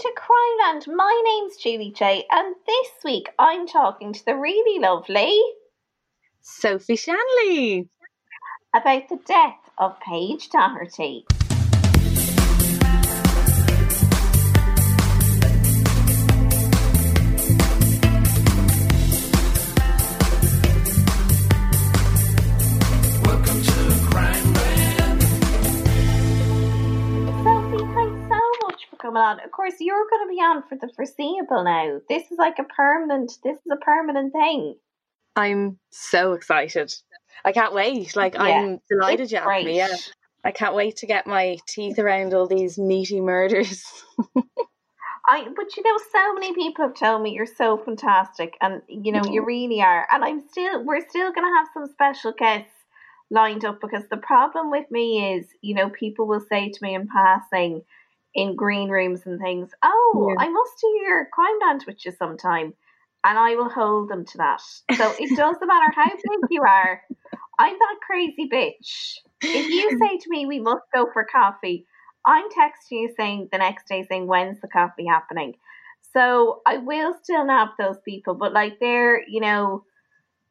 To Crimeland. My name's Julie Jay, and this week I'm talking to the really lovely Sophie Shanley about the death of Paige Doherty. On. Of course, you're going to be on for the foreseeable now. This is like a permanent. This is a permanent thing. I'm so excited. I can't wait. Like Yeah, I'm delighted it's you asked me. Yeah. I can't wait to get my teeth around all these meaty murders. I, but you know, so many people have told me you're so fantastic, and you know, you mm-hmm. really are. And I'm still, we're still going to have some special guests lined up because the problem with me is, you know, people will say to me in passing in green rooms and things, "Oh, Yeah. I must do your crime with you sometime," and I will hold them to that. So it doesn't matter how big you are. I'm that crazy bitch. If you say to me, "We must go for coffee," I'm texting you saying the next day saying when's the coffee happening. So I will still nab those people, but like they're you know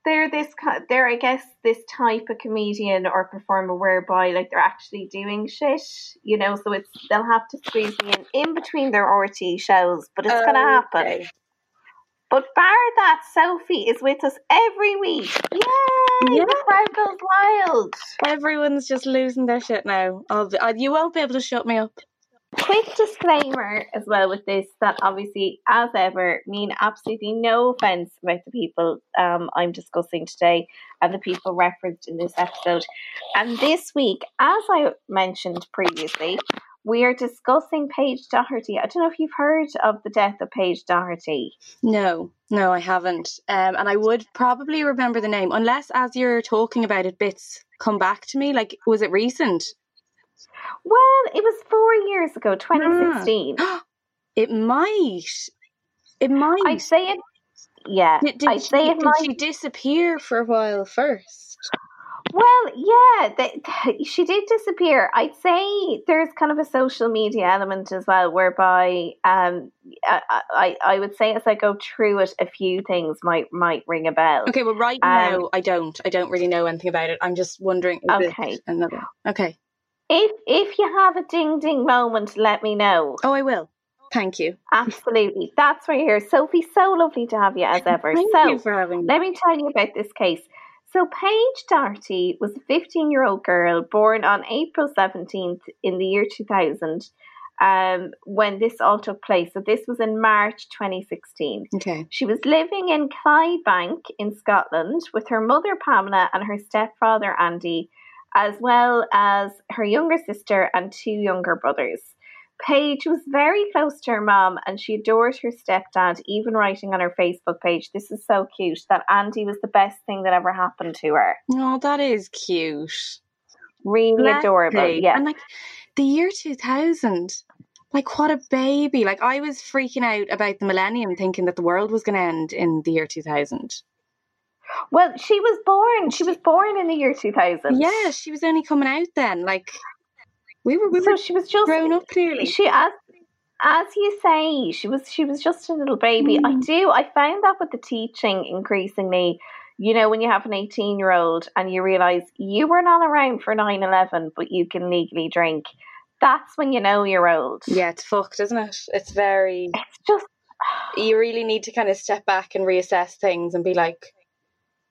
they're this they're I guess this type of comedian or performer whereby like they're actually doing shit, you know. So it's they'll have to squeeze me in in between their RTÉ shows, but it's gonna happen. Okay. But bar that, Sophie is with us every week. Yay! Yeah. The crowd goes wild. Everyone's just losing their shit now. I'll you won't be able to shut me up. Quick disclaimer as well with this that obviously, as ever, mean absolutely no offense about the people um, I'm discussing today and the people referenced in this episode. And this week, as I mentioned previously, we are discussing Paige Doherty. I don't know if you've heard of the death of Paige Doherty. No, no, I haven't. Um, and I would probably remember the name unless, as you're talking about it, bits come back to me. Like, was it recent? Well, it was four years ago, 2016. It might. It might. I'd say it. Yeah, did, did I'd she, say it did might. she disappear for a while first? Well, yeah, they, she did disappear. I'd say there's kind of a social media element as well, whereby um, I, I, I would say as I go through it, a few things might might ring a bell. Okay, well, right Um, now I don't. I don't really know anything about it. I'm just wondering. Okay. Another. Okay. If if you have a ding ding moment, let me know. Oh, I will. Thank you. Absolutely, that's why you're here, Sophie. So lovely to have you as ever. Thank so you for having me. Let me tell you about this case. So, Paige Doherty was a 15 year old girl born on April 17th in the year 2000 um, when this all took place. So, this was in March 2016. Okay. She was living in Clydebank in Scotland with her mother Pamela and her stepfather Andy, as well as her younger sister and two younger brothers. Paige was very close to her mom and she adored her stepdad, even writing on her Facebook page, This is so cute, that Andy was the best thing that ever happened to her. Oh, that is cute. Really Bless adorable. Paige. Yeah. And like the year 2000. Like, what a baby. Like, I was freaking out about the millennium, thinking that the world was going to end in the year 2000. Well, she was born. She was born in the year 2000. Yeah, she was only coming out then. Like, we were, we So were she was just grown up clearly. She as as you say, she was she was just a little baby. I Mm. do. I found that with the teaching increasingly. You know, when you have an 18 year old and you realize you were not around for 9 11, but you can legally drink, that's when you know you're old. yeah, it's fucked, isn't it? It's very. It's just, You really need to kind of step back and reassess things and be like,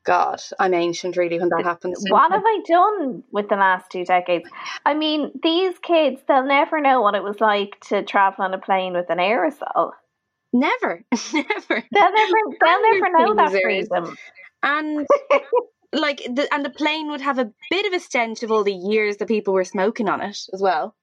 God, I'm ancient really when that happens. what have I done with the last two decades? I mean, these kids, they'll never know what it was like to travel on a plane with an aerosol. Never, never. They'll never, they'll never know that freedom. And like the and the plane would have a bit of a stench of all the years that people were smoking on it as well.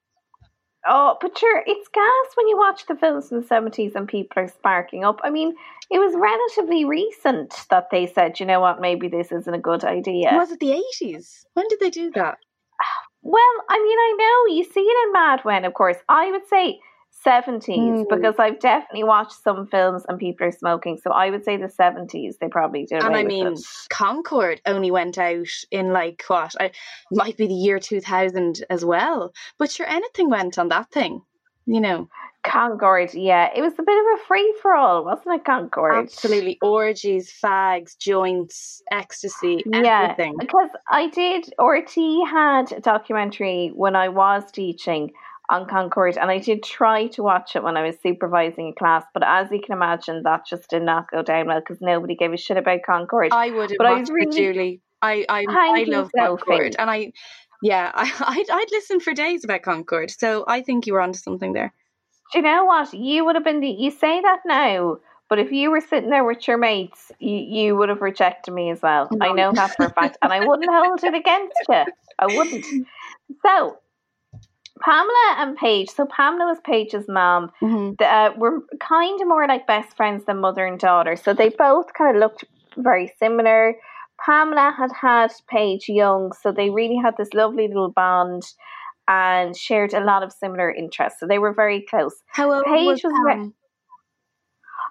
Oh, but sure, it's gas when you watch the films in the 70s and people are sparking up. I mean, it was relatively recent that they said, you know what, maybe this isn't a good idea. Was it the eighties? When did they do that? Well, I mean, I know you see it in Mad Men, of course. I would say 70s Mm. because I've definitely watched some films and people are smoking. So I would say the 70s they probably did. And I mean, it. Concorde only went out in like what? I might be the year two thousand as well. But sure, anything went on that thing. You know, Concorde, yeah. It was a bit of a free for all, wasn't it, Concorde? absolutely orgies, fags, joints, ecstasy, Yeah, everything. because I did. RTÉ had a documentary when I was teaching on Concorde, and I did try to watch it when I was supervising a class. But as you can imagine, that just did not go down well because nobody gave a shit about Concorde. I would have But I watched really- it, Julie. I I, I love. Concorde, and I yeah, I I'd, I'd listen for days about Concorde. So I think you were onto something there. Do you know what? You would have been the. You say that now. But if you were sitting there with your mates, you, you would have rejected me as well. I know that for a fact, and I wouldn't hold it against you. I wouldn't. So, Pamela and Paige. So Pamela was Paige's mom. Mm-hmm. uh, were kind of more like best friends than mother and daughter. So they both kind of looked very similar. Pamela had had Paige young, so they really had this lovely little bond and shared a lot of similar interests. So they were very close. How old Paige was, was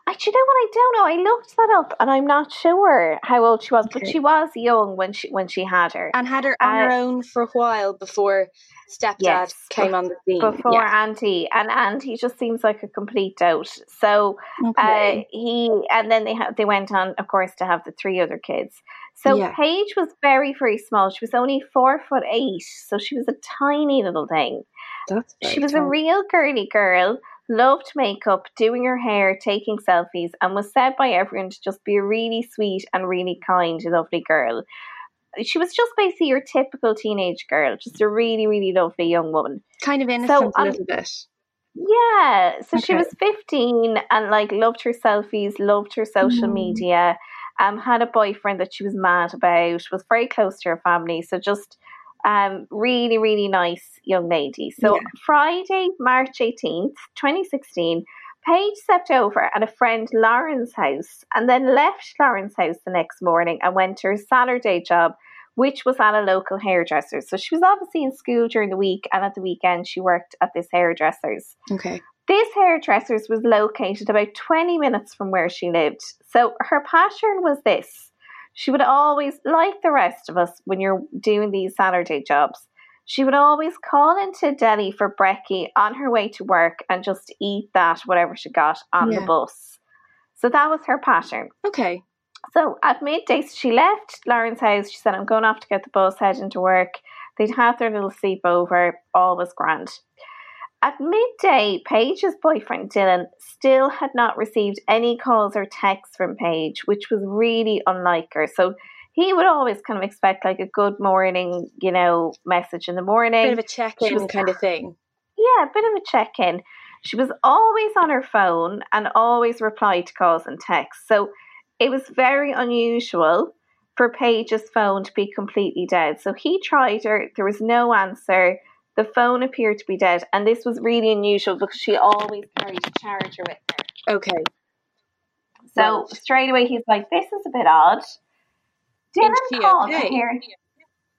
re- Pam? I, do you know what? I don't know. I looked that up, and I'm not sure how old she was, but she was young when she when she had her. and had her on her Uh, own for a while before stepdad Yes, came on the scene. before Yeah. Andy, and Andy just seems like a complete dote. So Okay. Uh, he and then they ha- they went on, of course, to have the three other kids. So Yeah. Paige was very very small. She was only four foot eight, so she was a tiny little thing. That's she was a real girly girl. Loved makeup, doing her hair, taking selfies, and was said by everyone to just be a really sweet and really kind, lovely girl. She was just basically your typical teenage girl, just a really, really lovely young woman. kind of innocent a um, little bit. Yeah, so she was 15 and like loved her selfies, loved her social Mm. media, um, had a boyfriend that she was mad about, was very close to her family. So just um, really, really nice young lady. So Yeah. Friday, March 18th, 2016, Paige stepped over at a friend Lauren's house and then left Lauren's house the next morning and went to her Saturday job, which was at a local hairdresser. So she was obviously in school during the week and at the weekend she worked at this hairdresser's. Okay. This hairdresser's was located about 20 minutes from where she lived. So her pattern was this. She would always, like the rest of us when you're doing these Saturday jobs, she would always call into deli for brekkie on her way to work and just eat that, whatever she got, on the bus. So that was her pattern. Okay. So at midday, she left Lauren's house. She said, I'm going off to get the bus, heading to work. They'd have their little sleepover, all was grand. At midday, Paige's boyfriend Dylan still had not received any calls or texts from Paige, which was really unlike her. So he would always kind of expect like a good morning, you know, message in the morning. Bit of a check in kind of thing. Yeah, a bit of a check in. She was always on her phone and always replied to calls and texts. So it was very unusual for Paige's phone to be completely dead. So he tried her, there was no answer. The phone appeared to be dead, and this was really unusual because she always carried a charger with her. Okay. So Right. straight away he's like, "This is a bit odd." Dylan called okay? here.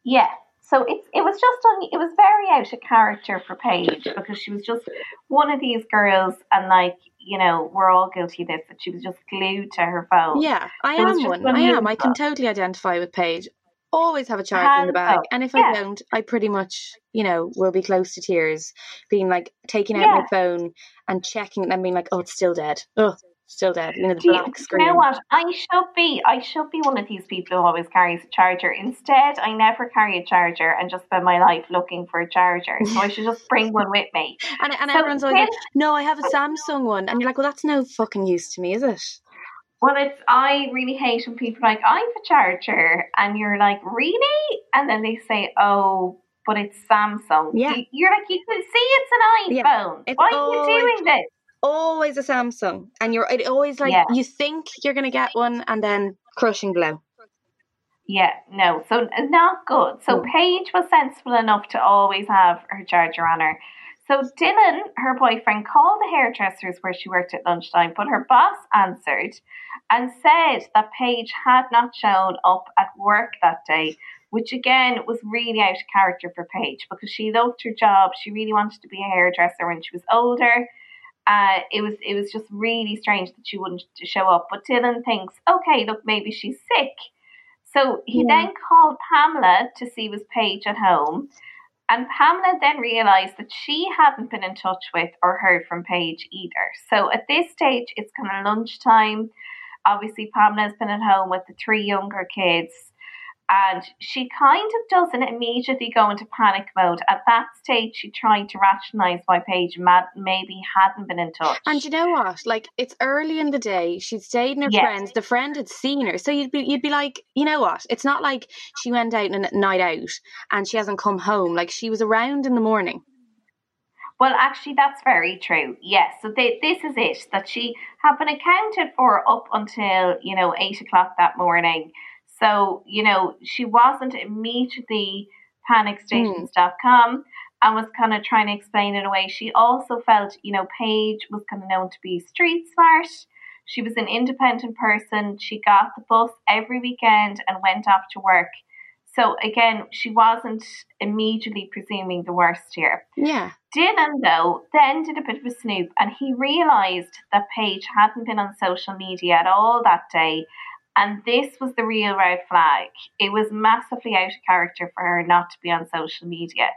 Yeah. So it's it was just on. It was very out of character for Paige because she was just one of these girls, and like you know, we're all guilty of this. but she was just glued to her phone. Yeah, I It am one. I am. I can totally identify with Paige. Always have a charger in the bag, up. and if Yeah. I don't, I pretty much, you know, will be close to tears, being like taking out Yeah. my phone and checking, it and being like, "Oh, it's still dead. Oh, still dead." You know, the Do black do screen. you know what? I should be. I should be one of these people who always carries a charger. Instead, I never carry a charger and just spend my life looking for a charger. So I should just bring one with me. And, and So everyone's always like, "No, I have a Samsung one," and you're like, "Well, that's no fucking use to me, is it?" Well, it's I really hate when people are like I have a charger, and you're like, really? And then they say, oh, but it's Samsung. Yeah. You- You're like, you can see it's an Yeah. iPhone. It's Why are you doing this? Always a Samsung, and you're it always like Yeah. you think you're gonna get one, and then crushing blow. Yeah, no. So not good. So Mm. Paige was sensible enough to always have her charger on her. So Dylan, her boyfriend, called the hairdressers where she worked at lunchtime, but her boss answered and said that Paige had not shown up at work that day, which again was really out of character for Paige because she loved her job. She really wanted to be a hairdresser when she was older. Uh, it was it was just really strange that she wouldn't show up. But Dylan thinks, okay, look, maybe she's sick. So he Yeah. then called Pamela to see was Paige at home. And Pamela then realised that she hadn't been in touch with or heard from Paige either. So at this stage, it's kind of lunchtime. Obviously, Pamela's been at home with the three younger kids. And she kind of doesn't immediately go into panic mode. At that stage, she tried to rationalise why Paige ma- maybe hadn't been in touch. And you know what? Like it's early in the day. She'd stayed in her Yes. friends. The friend had seen her, so you'd be you'd be like, you know what? It's not like she went out on a night out and she hasn't come home. Like she was around in the morning. Well, actually, that's very true. Yes. So they, this is it that she had been accounted for up until you know eight o'clock that morning. So you know she wasn't immediately panicstations.com hmm. and was kind of trying to explain it away. She also felt you know Paige was kind of known to be street smart. She was an independent person. She got the bus every weekend and went off to work. So again, she wasn't immediately presuming the worst here. Yeah. Dylan, though, then did a bit of a snoop and he realised that Paige hadn't been on social media at all that day. And this was the real red flag. It was massively out of character for her not to be on social media.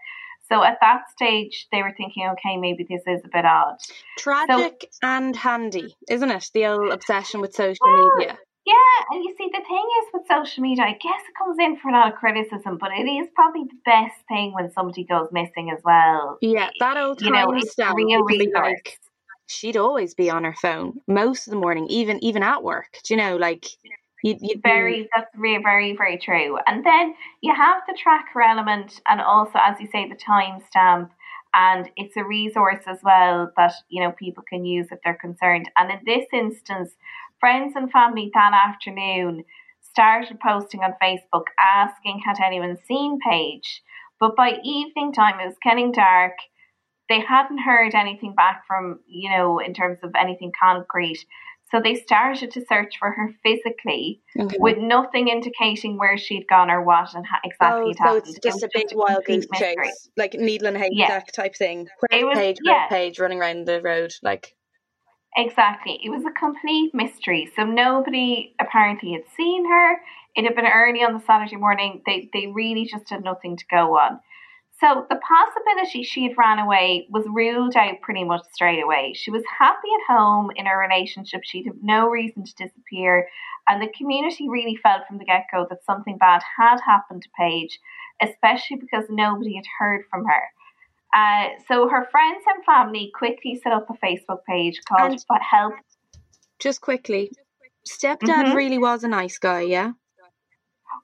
So at that stage, they were thinking, okay, maybe this is a bit odd. Tragic and handy, isn't it? The old obsession with social Well, media. Yeah, and you see, the thing is with social media, I guess it comes in for a lot of criticism, but it is probably the best thing when somebody goes missing as well. Yeah, that old You know, it's stamp. real resource. like she'd always be on her phone most of the morning, even even at work. Do you know, like you'd, you'd be- very that's very very very true. And then you have the tracker element and also as you say the timestamp. And it's a resource as well that you know people can use if they're concerned. And in this instance friends and family that afternoon started posting on facebook asking had anyone seen paige? But by evening time it was getting dark. They hadn't heard anything back from you know in terms of anything concrete so they started to search for her physically Okay. with nothing indicating where she'd gone or what and ha- exactly Oh, had so happened. it's It just was a big wild goose chase, like needle and haystack Yeah. type thing. It Where's was- Paige, yeah. Paige running around the road, like Exactly. It was a complete mystery. So nobody apparently had seen her. It had been early on the Saturday morning. They they really just had nothing to go on. So the possibility she had ran away was ruled out pretty much straight away. She was happy at home in her relationship. She'd have no reason to disappear. And the community really felt from the get go that something bad had happened to Paige, especially because nobody had heard from her. Uh, so her friends and family quickly set up a Facebook page called And- "But Help." just quickly. Stepdad Mhm. really was a nice guy, yeah.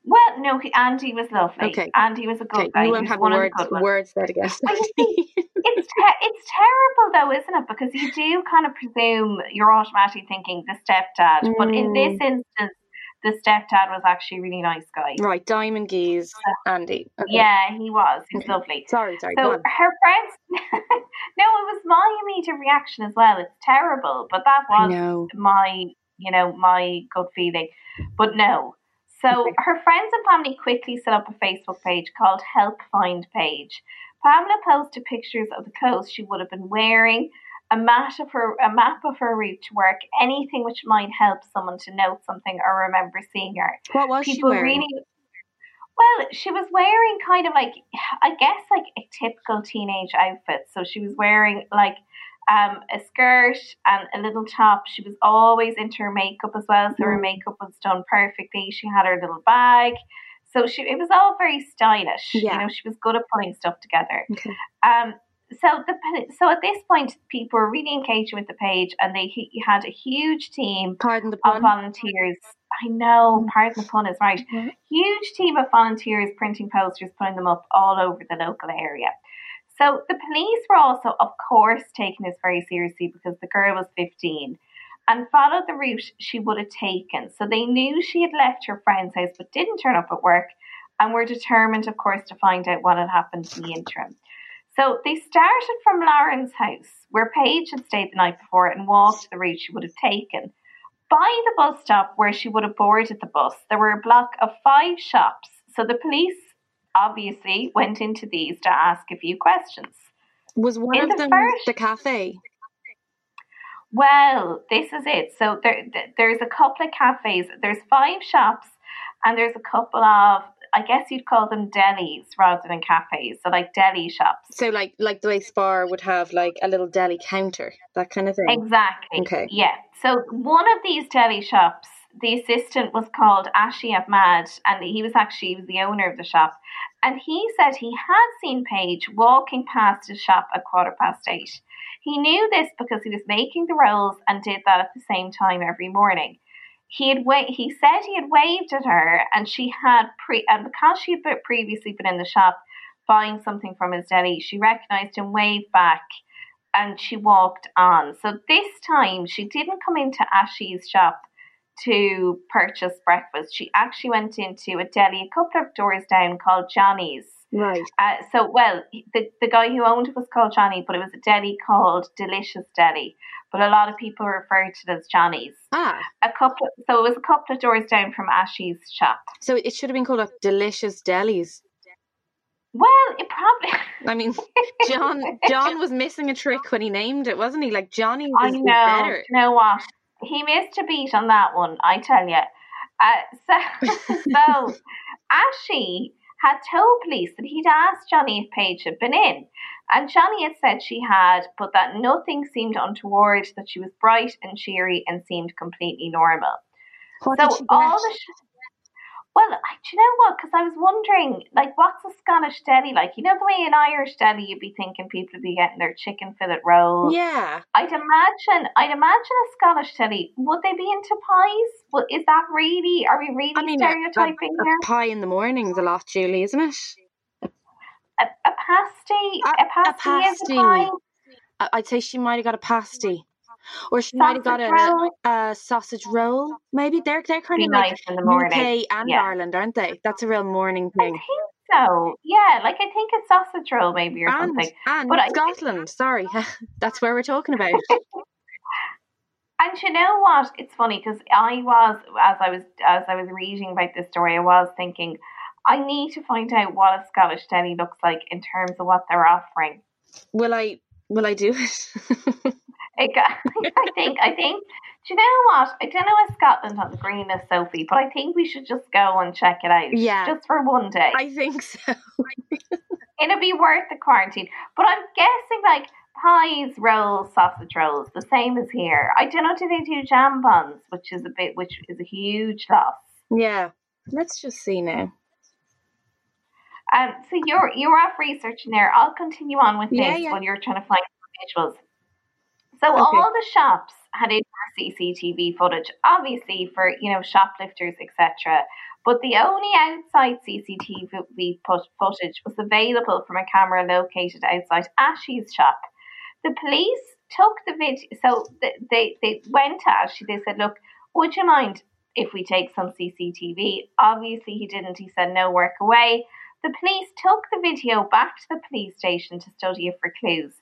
Well, no, he, Andy was lovely. Okay. Andy was a good Okay, guy. you won't have one of the words words said against Well, it's te- it's terrible though, isn't it? Because you do kind of presume you're automatically thinking the stepdad, but in this Mm. instance, the stepdad was actually a really nice guy. Right, Diamond Geese, Andy. Okay. Yeah, he was. He's Okay. lovely. Sorry, sorry. So her friends, no, it was my immediate reaction as well. It's terrible, but that was my, you know, my gut feeling. But no. So her friends and family quickly set up a Facebook page called Help Find Paige. Pamela posted pictures of the clothes she would have been wearing, a map of her a map of her route to work, anything which might help someone to note something or remember seeing her. What was she wearing? really well, she was wearing kind of like I guess like a typical teenage outfit. So she was wearing like um, a skirt and a little top. She was always into her makeup as well, so her Mm. makeup was done perfectly. She had her little bag, so she it was all very stylish. Yeah. You know, she was good at putting stuff together. Okay. Um, so the so at this point, people were really engaging with the page, and they he had a huge team Pardon the of volunteers. I know, pardon the pun is right. Mhm. Huge team of volunteers printing posters, putting them up all over the local area. So the police were also, of course, taking this very seriously because the girl was 15 and followed the route she would have taken. So they knew she had left her friend's house but didn't turn up at work and were determined, of course, to find out what had happened in the interim. So they started from Lauren's house, where Paige had stayed the night before, and walked the route she would have taken. By the bus stop where she would have boarded the bus, there were a block of five shops. So the police obviously went into these to ask a few questions. Was one In of the them first- the cafe? Well, this is it. So there, there's a couple of cafes. There's five shops, and there's a couple of, I guess you'd call them delis rather than cafes. So like deli shops. So like like the way Spar would have like a little deli counter, that kind of thing. Exactly. Okay. Yeah. So one of these deli shops, the assistant was called Ashi Ahmad, and he was actually he was the owner of the shop. And he said he had seen Paige walking past his shop at quarter past eight. He knew this because he was making the rolls and did that at the same time every morning. He had wa- he said he had waved at her, and she had pre and because she had previously been in the shop buying something from his deli, she recognised him, waved back, and she walked on. So this time she didn't come into Ashley's shop to purchase breakfast. She actually went into a deli a couple of doors down called Johnny's. Right. Uh, so, well, the, the guy who owned it was called Johnny, but it was a deli called Delicious Deli. But a lot of people referred to it as Johnny's. Ah, A couple, so it was a couple of doors down from Ashley's shop. so it should have been called like Delicious Delis. Well, it probably. I mean, John John was missing a trick when he named it, wasn't he? Like Johnny I was know. better. You know what? He missed a beat on that one, I tell you. Uh, so, so Ashley had told police that he'd asked Johnny if Paige had been in, and Johnny had said she had, but that nothing seemed untoward, that she was bright and cheery and seemed completely normal. What so all the sh- well, do you know what? Because I was wondering, like, what's a Scottish deli like? You know, the way in Irish deli, you'd be thinking people would be getting their chicken fillet rolls. Yeah. I'd imagine, I'd imagine a Scottish deli. Would they be into pies? Well, is that really? Are we really I mean, a, a, stereotyping a here? pie in the morning's a lot, Julie, isn't it? A, a pasty, A- a, pasty, is a pasty. I'd say she might have got a pasty, or she might have got a, a sausage roll. Maybe they're they're kind of like nice in the morning. UK and Yeah. Ireland, aren't they? That's a real morning I thing. think so. Yeah, like I think a sausage roll maybe or And something. and But I- Scotland. Sorry, that's where we're talking about. And you know what? It's funny because I was as I was as I was reading about this story, I was thinking I need to find out what a Scottish deli looks like in terms of what they're offering. will I? Will I do it? I I think I think. Do you know what? I don't know if Scotland has green as Sophie, but I think we should just go and check it out. Yeah. just for one day. I think so. It'll be worth the quarantine. But I'm guessing like pies, rolls, sausage rolls, the same as here. I don't know. Do they do jam buns, which is a bit, which is a huge loss. Yeah. Let's just see now. Um, so you're you're off researching there. I'll continue on with Yeah, this yeah. while you're trying to find some visuals. So Okay. all the shops had indoor CCTV footage, obviously for you know shoplifters, etc. But the only outside CCTV footage was available from a camera located outside Ashley's shop. The police took the video, so they they went to Ashley. They said, "Look, would you mind if we take some CCTV?" Obviously, he didn't. He said, "No, work away." The police took the video back to the police station to study it for clues.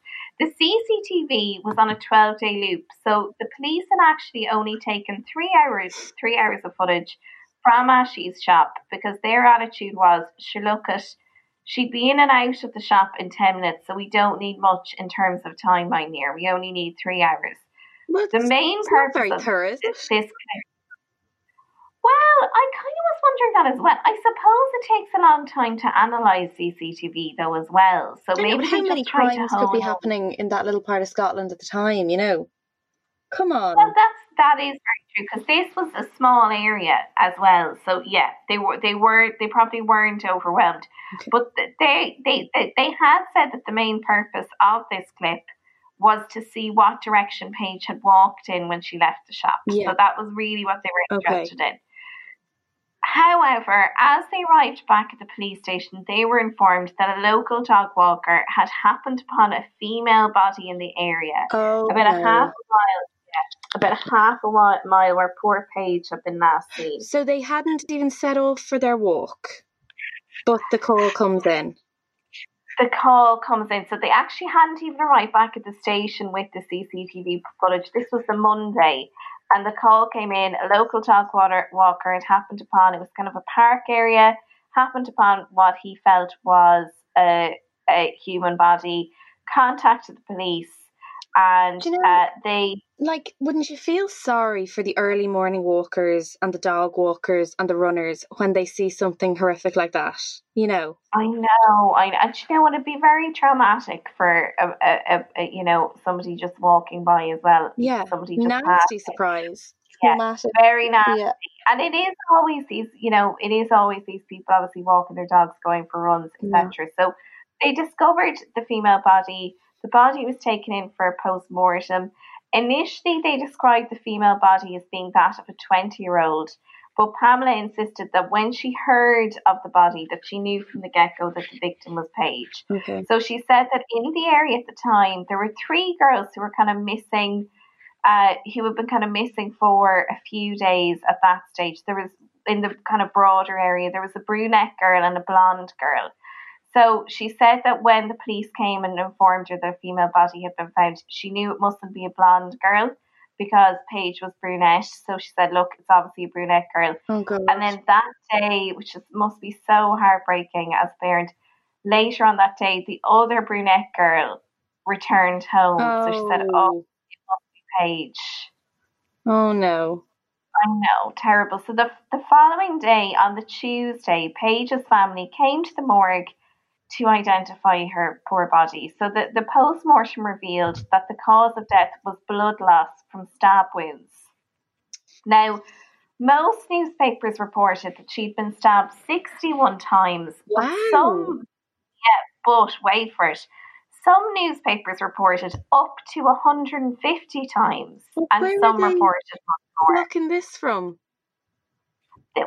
The CCTV was on a 12 day loop, so the police had actually only taken three hours, three hours of footage from Ashley's shop because their attitude was, she'll look at, she'd be in and out of the shop in 10 minutes, so we don't need much in terms of timeline here. We only need three hours. Well, The main purpose of thorough, this, this. Well, I kind of was wondering that as well. I suppose it takes a long time to analyse CCTV though as well. So I maybe how many just try to crimes could be happening in that little part of Scotland at the time? You know, come on. Well, that's that is very true because this was a small area as well. So yeah, they were they were they probably weren't overwhelmed, Okay. but they, they they they had said that the main purpose of this clip was to see what direction Paige had walked in when she left the shop. Yeah. So that was really what they were Okay. interested in. However, as they arrived back at the police station, they were informed that a local dog walker had happened upon a female body in the area oh, about a half a mile, yeah, about a half a mile where poor Paige had been last seen. So they hadn't even set off for their walk, but the call comes in. The call comes in, so they actually hadn't even arrived back at the station with the CCTV footage. This was the Monday, and the call came in. A local dog water walker had happened upon. It was kind of a park area. Happened upon what he felt was a, a human body. Contacted the police, and you know- uh, they Like, wouldn't you feel sorry for the early morning walkers and the dog walkers and the runners when they see something horrific like that? You know, I know, I and you know what? It'd be very traumatic for a, a, a, you know somebody just walking by as well. yeah, somebody just nasty passing. surprise. Yeah, Traumatic. Very nasty, Yeah. and it is always these, you know, it is always these people obviously walking their dogs, going for runs, Yeah. etc. So they discovered the female body. The body was taken in for a post mortem. Initially, they described the female body as being that of a twenty-year-old. But Pamela insisted that when she heard of the body, that she knew from the get-go that the victim was Paige. Okay. So she said that in the area at the time, there were three girls who were kind of missing, uh, who had been kind of missing for a few days at that stage. There was, in the kind of broader area, there was a brunette girl and a blonde girl. So she said that when the police came and informed her that a female body had been found, she knew it mustn't be a blonde girl because Paige was brunette. So she said, look, it's obviously a brunette girl. Oh. And then that day, which is, must be so heartbreaking as a parent, later on that day, the other brunette girl returned home. Oh. So she said, oh, oh, it must be Paige. oh no. I know, terrible. So the, the following day, on the Tuesday, Paige's family came to the morgue to identify her poor body. So the, the post mortem revealed that the cause of death was blood loss from stab wounds. Now, most newspapers reported that she'd been stabbed 61 times. but Wow. Some, yeah, but wait for it. Some newspapers reported up to 150 times, Well, and some reported more. Looking this from.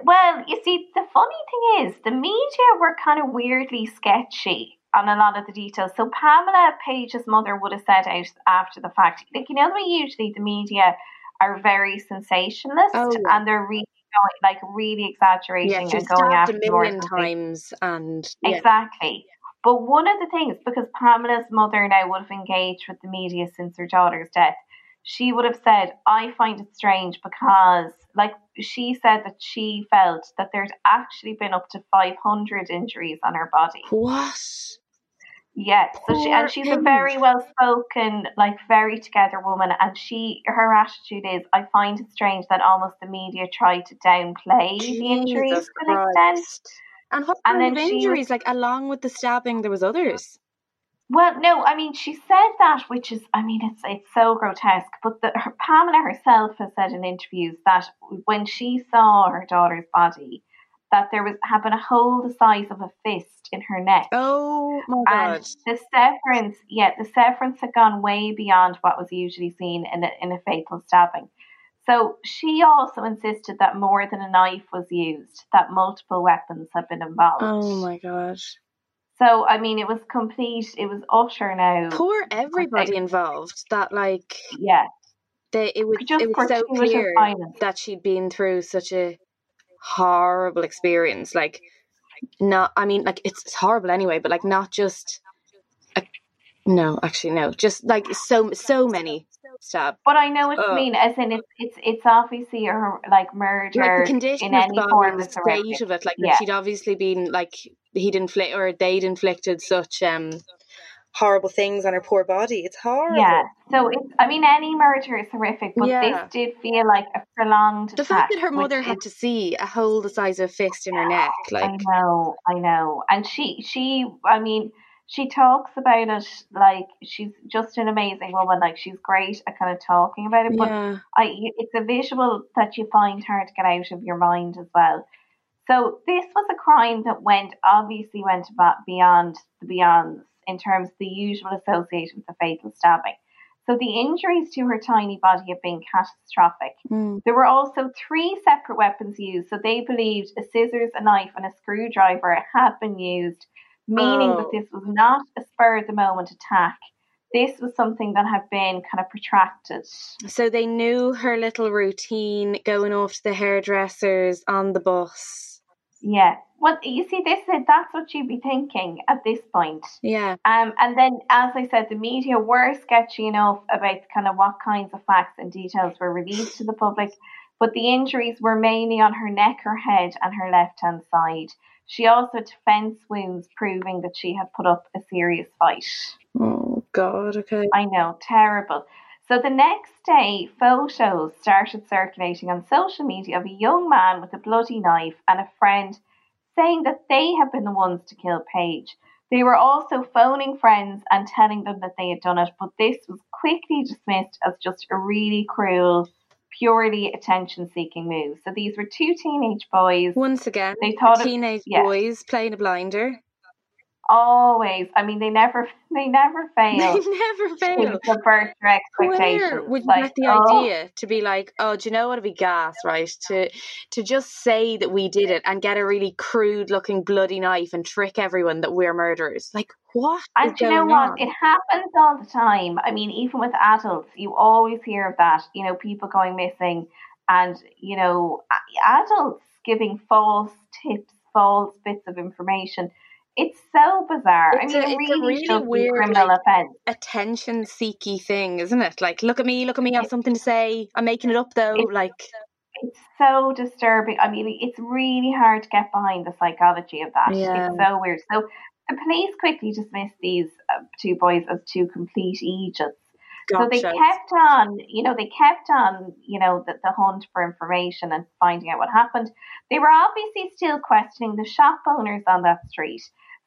Well, you see, the funny thing is, the media were kind of weirdly sketchy on a lot of the details. So Pamela Paige's mother would have said out after the fact, like you know, the usually the media are very sensationalist Oh, yeah. and they're really going, like really exaggerating Yeah, and going after a million times, and yeah. Exactly. But one of the things, because Pamela's mother now would have engaged with the media since her daughter's death, she would have said, I find it strange because, like, she said that she felt that there'd actually been up to 500 injuries on her body. What? Yeah, so she, and she's a very well spoken, like, very together woman. And she, her attitude is, I find it strange that almost the media try to downplay the injuries Jesus to an extent. And what And of then she was- injuries? Like along with the stabbing, there was others. Well, no, I mean she said that, which is, I mean, it's it's so grotesque. But the, her, Pamela herself has said in interviews that when she saw her daughter's body, that there was had been a hole the size of a fist in her neck, Oh my and god. the severance, yeah, the severance had gone way beyond what was usually seen in a, in a fatal stabbing. So she also insisted that more than a knife was used, that multiple weapons had been involved. Oh my god. So I mean, it was complete. It was utter now. Poor everybody involved. That like Yeah. they it was Just it was so clear that she'd been through such a horrible experience. Like not I mean like it's, horrible anyway, but like not just a, no, actually no. Just like so so many stab. But I know what you Ugh. mean, as in it's it's it's obviously her like murder Like the condition in of any the body form the state of it, like Yeah. she'd obviously been like he'd inflict or they'd inflicted such um horrible things on her poor body. It's horrible. Yeah. So it's I mean any murder is horrific, but Yeah. this did feel like a prolonged The fact that her mother had is- to see a hole the size of a fist in her neck, like I know, I know. And she she I mean, she talks about it like she's just an amazing woman, like she's great at kind of talking about it, but yeah. I it's a visual that you find hard to get out of your mind as well. So this was a crime that went obviously went beyond the beyonds in terms of the usual association with the fatal stabbing. So the injuries to her tiny body have been catastrophic. Mm. There were also three separate weapons used. So they believed a scissors, a knife, and a screwdriver had been used, meaning Oh. that this was not a spur of the moment attack. This was something that had been kind of protracted. So they knew her little routine, going off to the hairdressers on the bus. Yeah. Well, you see, this is that's what you'd be thinking at this point. Yeah. Um, and then, as I said, the media were sketchy enough about kind of what kinds of facts and details were released to the public, but the injuries were mainly on her neck, her head, and her left hand side. She also had defence wounds proving that she had put up a serious fight. Oh God. Okay. I know, terrible. So the next day, photos started circulating on social media of a young man with a bloody knife and a friend saying that they had been the ones to kill Paige. They were also phoning friends and telling them that they had done it, but this was quickly dismissed as just a really cruel, purely attention seeking move. So these were two teenage boys. Once again, They thought it- teenage yeah. boys playing a blinder. Always, I mean, they never, they never fail. They fail never to fail. subvert their expectations. Where would you Like, get the oh, idea to be like, oh, do you know what? It'd be gas, right? To to just say that we did it and get a really crude looking bloody knife and trick everyone that we're murderers. Like what? And do you know what? on? It happens all the time. I mean, even with adults, you always hear of that. You know, people going missing, and you know, adults giving false tips, false bits of information. It's so bizarre. It's I a- mean, it it's a really, really weird, criminal like- offence. attention seeky thing, isn't it? Like, look at me, look at me, I have something to say. I'm making it up though. It's- Like, It's so disturbing. I mean, it's really hard to get behind the psychology of that. Yeah. It's so weird. So the police quickly dismissed these uh, two boys as two complete idiots. So they kept on, you know, they kept on, you know, the, the hunt for information and finding out what happened. They were obviously still questioning the shop owners on that street.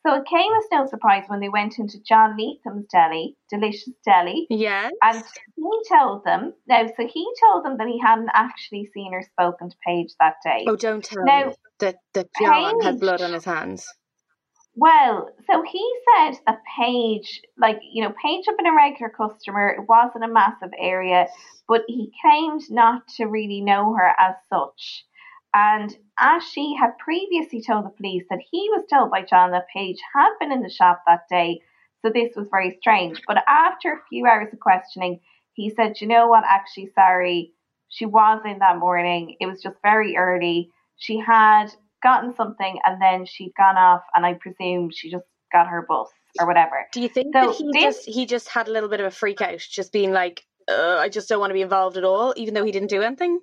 So it came as no surprise when they went into John Leathem's deli, Delicious Deli, yeah. and he told them, now, so he told them that he hadn't actually seen or spoken to Paige that day. Oh, don't tell Now, that that John had blood on his hands. Well, so he said that Paige, like, you know, Paige had been a regular customer. It wasn't a massive area, but he claimed not to really know her as such. And as she had previously told the police that he was told by John that Paige had been in the shop that day, so this was very strange. But after a few hours of questioning, he said, you know what, actually, sorry, she was in that morning. It was just very early. She had gotten something and then she'd gone off, and I presume she just got her bus or whatever. Do you think So that he this- just he just had a little bit of a freak out, just being like, uh, I just don't want to be involved at all, even though he didn't do anything?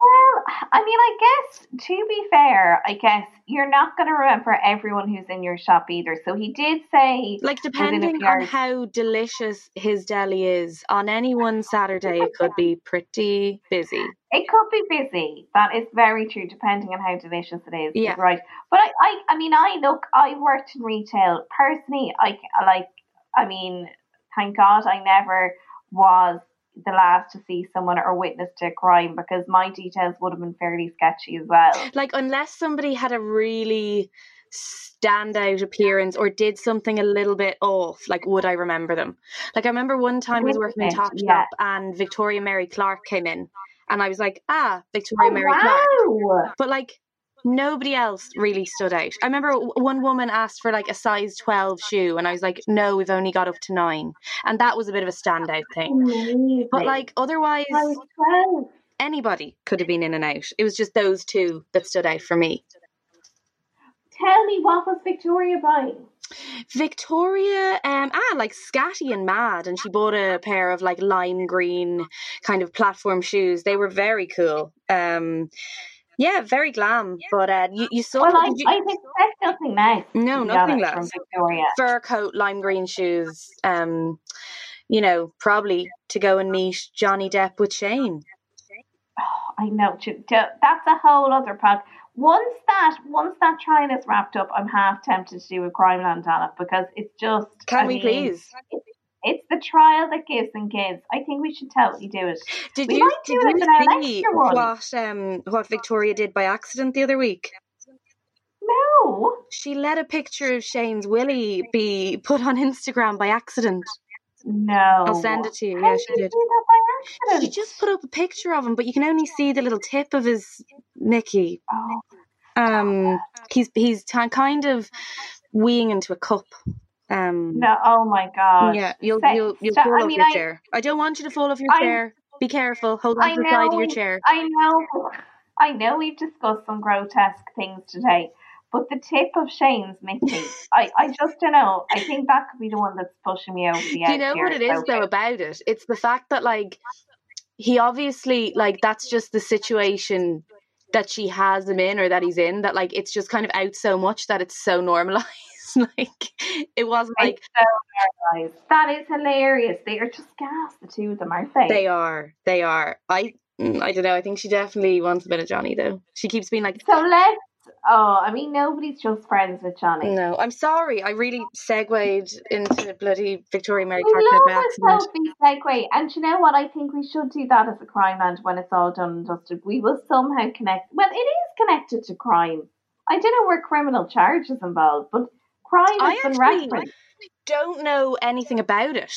Well, I mean, I guess to be fair, I guess you're not going to remember everyone who's in your shop either. So he did say, Like depending on how delicious his deli is, on any one Saturday it could be pretty busy. It could be busy. That is very true, depending on how delicious it is. Yeah. Right. But I, I, I mean, I look, I worked in retail. Personally, I like, I mean, thank God I never was the last to see someone or witness to a crime because my details would have been fairly sketchy as well. Like unless somebody had a really standout appearance or did something a little bit off, like would I remember them? Like I remember one time I was working in Top yeah. Shop and Victoria Mary Clarke came in and I was like, ah, Victoria Oh, Mary Clarke. But like nobody else really stood out. I remember one woman asked for like a size 12 shoe and I was like, no, we've only got up to nine. And that was a bit of a standout thing. Amazing. But like otherwise, anybody could have been in and out. It was just those two that stood out for me. Tell me, what was Victoria buying? Victoria, um, ah, like scatty and mad, and she bought a pair of like lime green kind of platform shoes. They were very cool. Um, yeah, very glam. But uh, you, you saw Well, I, you- I expect nothing less. No, nothing From less. Victoria. fur coat, lime green shoes. Um, you know, probably to go and meet Johnny Depp with Shane. I know. That's a whole other pod. Once that once that trial is wrapped up, I'm half tempted to do a crime land on it because it's just. Can I we mean, please? It's the trial that gives and gives. I think we should totally do it. Did we you did it you see what um what Victoria did by accident the other week? No. She let a picture of Shane's willy be put on Instagram by accident. No. I'll send it to you. How Yeah, she did. do that by accident? She just put up a picture of him, but you can only see the little tip of his Mickey. Oh, Um, he's he's t- kind of weeing into a cup. Um, no. Oh my god. yeah, you'll Say- you'll you'll so- fall I off mean, your I- chair. I don't want you to fall off your I- chair. Be careful. Hold on to the side of your chair. I know. I know. We've discussed some grotesque things today. But the tip of Shane's Mickey, I, I just don't know. I think that could be the one that's pushing me over the Do edge. you know what it is so- though about it? It's the fact that like he obviously like that's just the situation that she has him in or that he's in that like it's just kind of out so much that it's so normalized. like it wasn't like so. That is hilarious. They are just gas, the two of them, aren't they? they are. They are. I mm, I don't know. I think she definitely wants a bit of Johnny though. She keeps being like So let's. Oh, I mean, nobody's just friends with Johnny. no, I'm sorry. I really segued into the bloody Victoria Mary Clarke by accident. segue. And you know what? I think we should do that as a crime and when it's all done and dusted. We will somehow connect. Well, it is connected to crime. I don't know where criminal charges involved, but crime I has been actually- referenced. don't know anything about it.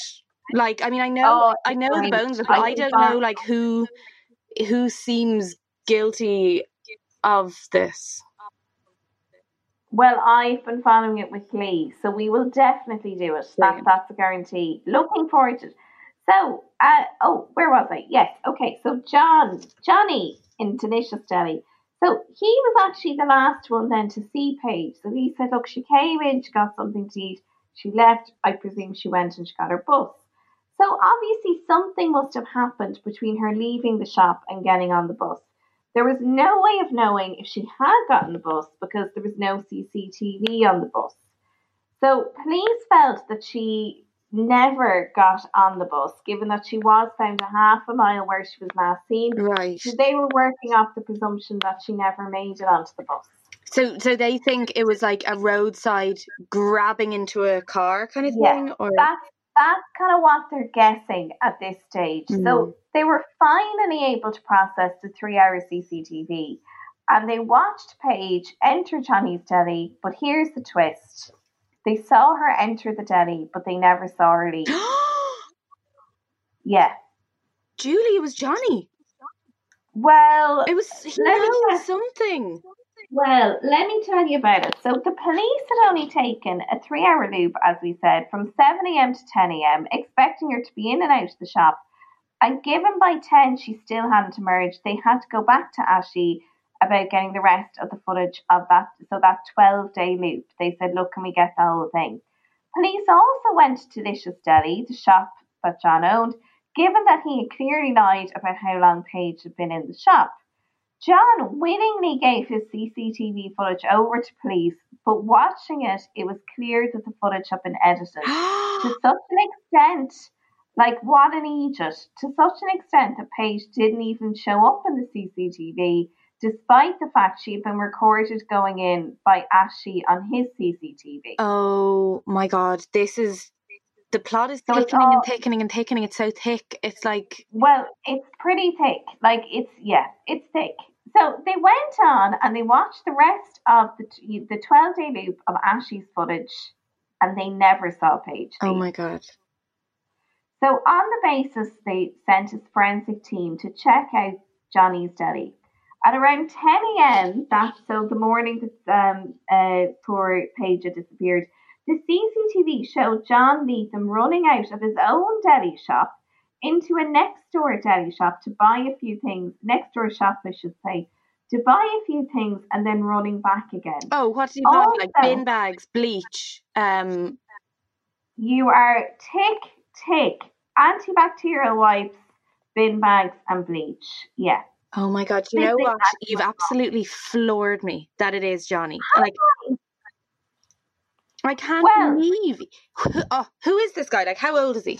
Like, I mean, I know, Oh, I know the bones of it, but I I don't know like who, who seems guilty of this. Well, I've been following it with Lee, so we will definitely do it. That, that's a guarantee. Looking forward to it. So, uh, oh, where was I? Yes, okay. So, John, Johnny in Delicious Deli. So, he was actually the last one then to see Paige. So, he said, Look, she came in, she got something to eat, she left. I presume she went and she got her bus. So, obviously, something must have happened between her leaving the shop and getting on the bus. There was no way of knowing if she had gotten the bus because there was no CCTV on the bus. So police felt that she never got on the bus, given that she was found a half a mile where she was last seen. Right. So they were working off the presumption that she never made it onto the bus. So, so they think it was like a roadside grabbing into a car kind of Yeah, thing, or That's that's kind of what they're guessing at this stage. Mm. So they were finally able to process the three hour CCTV and they watched Paige enter Johnny's deli. But here's the twist they saw her enter the deli, but they never saw her leave. Yeah. Julie, it was Johnny. Well, It was he Let me knows something. Well, let me tell you about it. So the police had only taken a three hour loop, as we said, from 7am to 10am, expecting her to be in and out of the shop. And given by 10 she still hadn't emerged, they had to go back to Ashley about getting the rest of the footage of that, so that 12 day loop. They said, look, can we get the whole thing? Police also went to Delicious Deli, the shop that John owned, given that he had clearly lied about how long Paige had been in the shop. John willingly gave his CCTV footage over to police, but watching it, it was clear that the footage had been edited to such an extent, like what an idiot, to such an extent that Paige didn't even show up in the CCTV, despite the fact she had been recorded going in by Ashley on his CCTV. oh my god, this is the plot is So thickening all- and thickening and thickening. It's so thick. It's like Well, it's pretty thick. Like it's yeah, it's thick. So they went on and they watched the rest of the the twelve day loop of Ashley's footage, and they never saw Paige. oh my god. So on the basis, they sent his forensic team to check out Johnny's deli. At around 10 a.m., that so the morning that um, uh, poor Paige had disappeared, the CCTV showed John Leathem running out of his own deli shop into a next door deli shop to buy a few things. Next door shop, I should say, to buy a few things and then running back again. Oh, what did you buy? Like bin bags, bleach. Um, You are tick, tick, antibacterial wipes, bin bags, and bleach. Yeah. Oh my god, you know what? You've absolutely floored me. That it is Johnny. Like I can't Well- believe. Who, oh, who is this guy? Like, how old is he?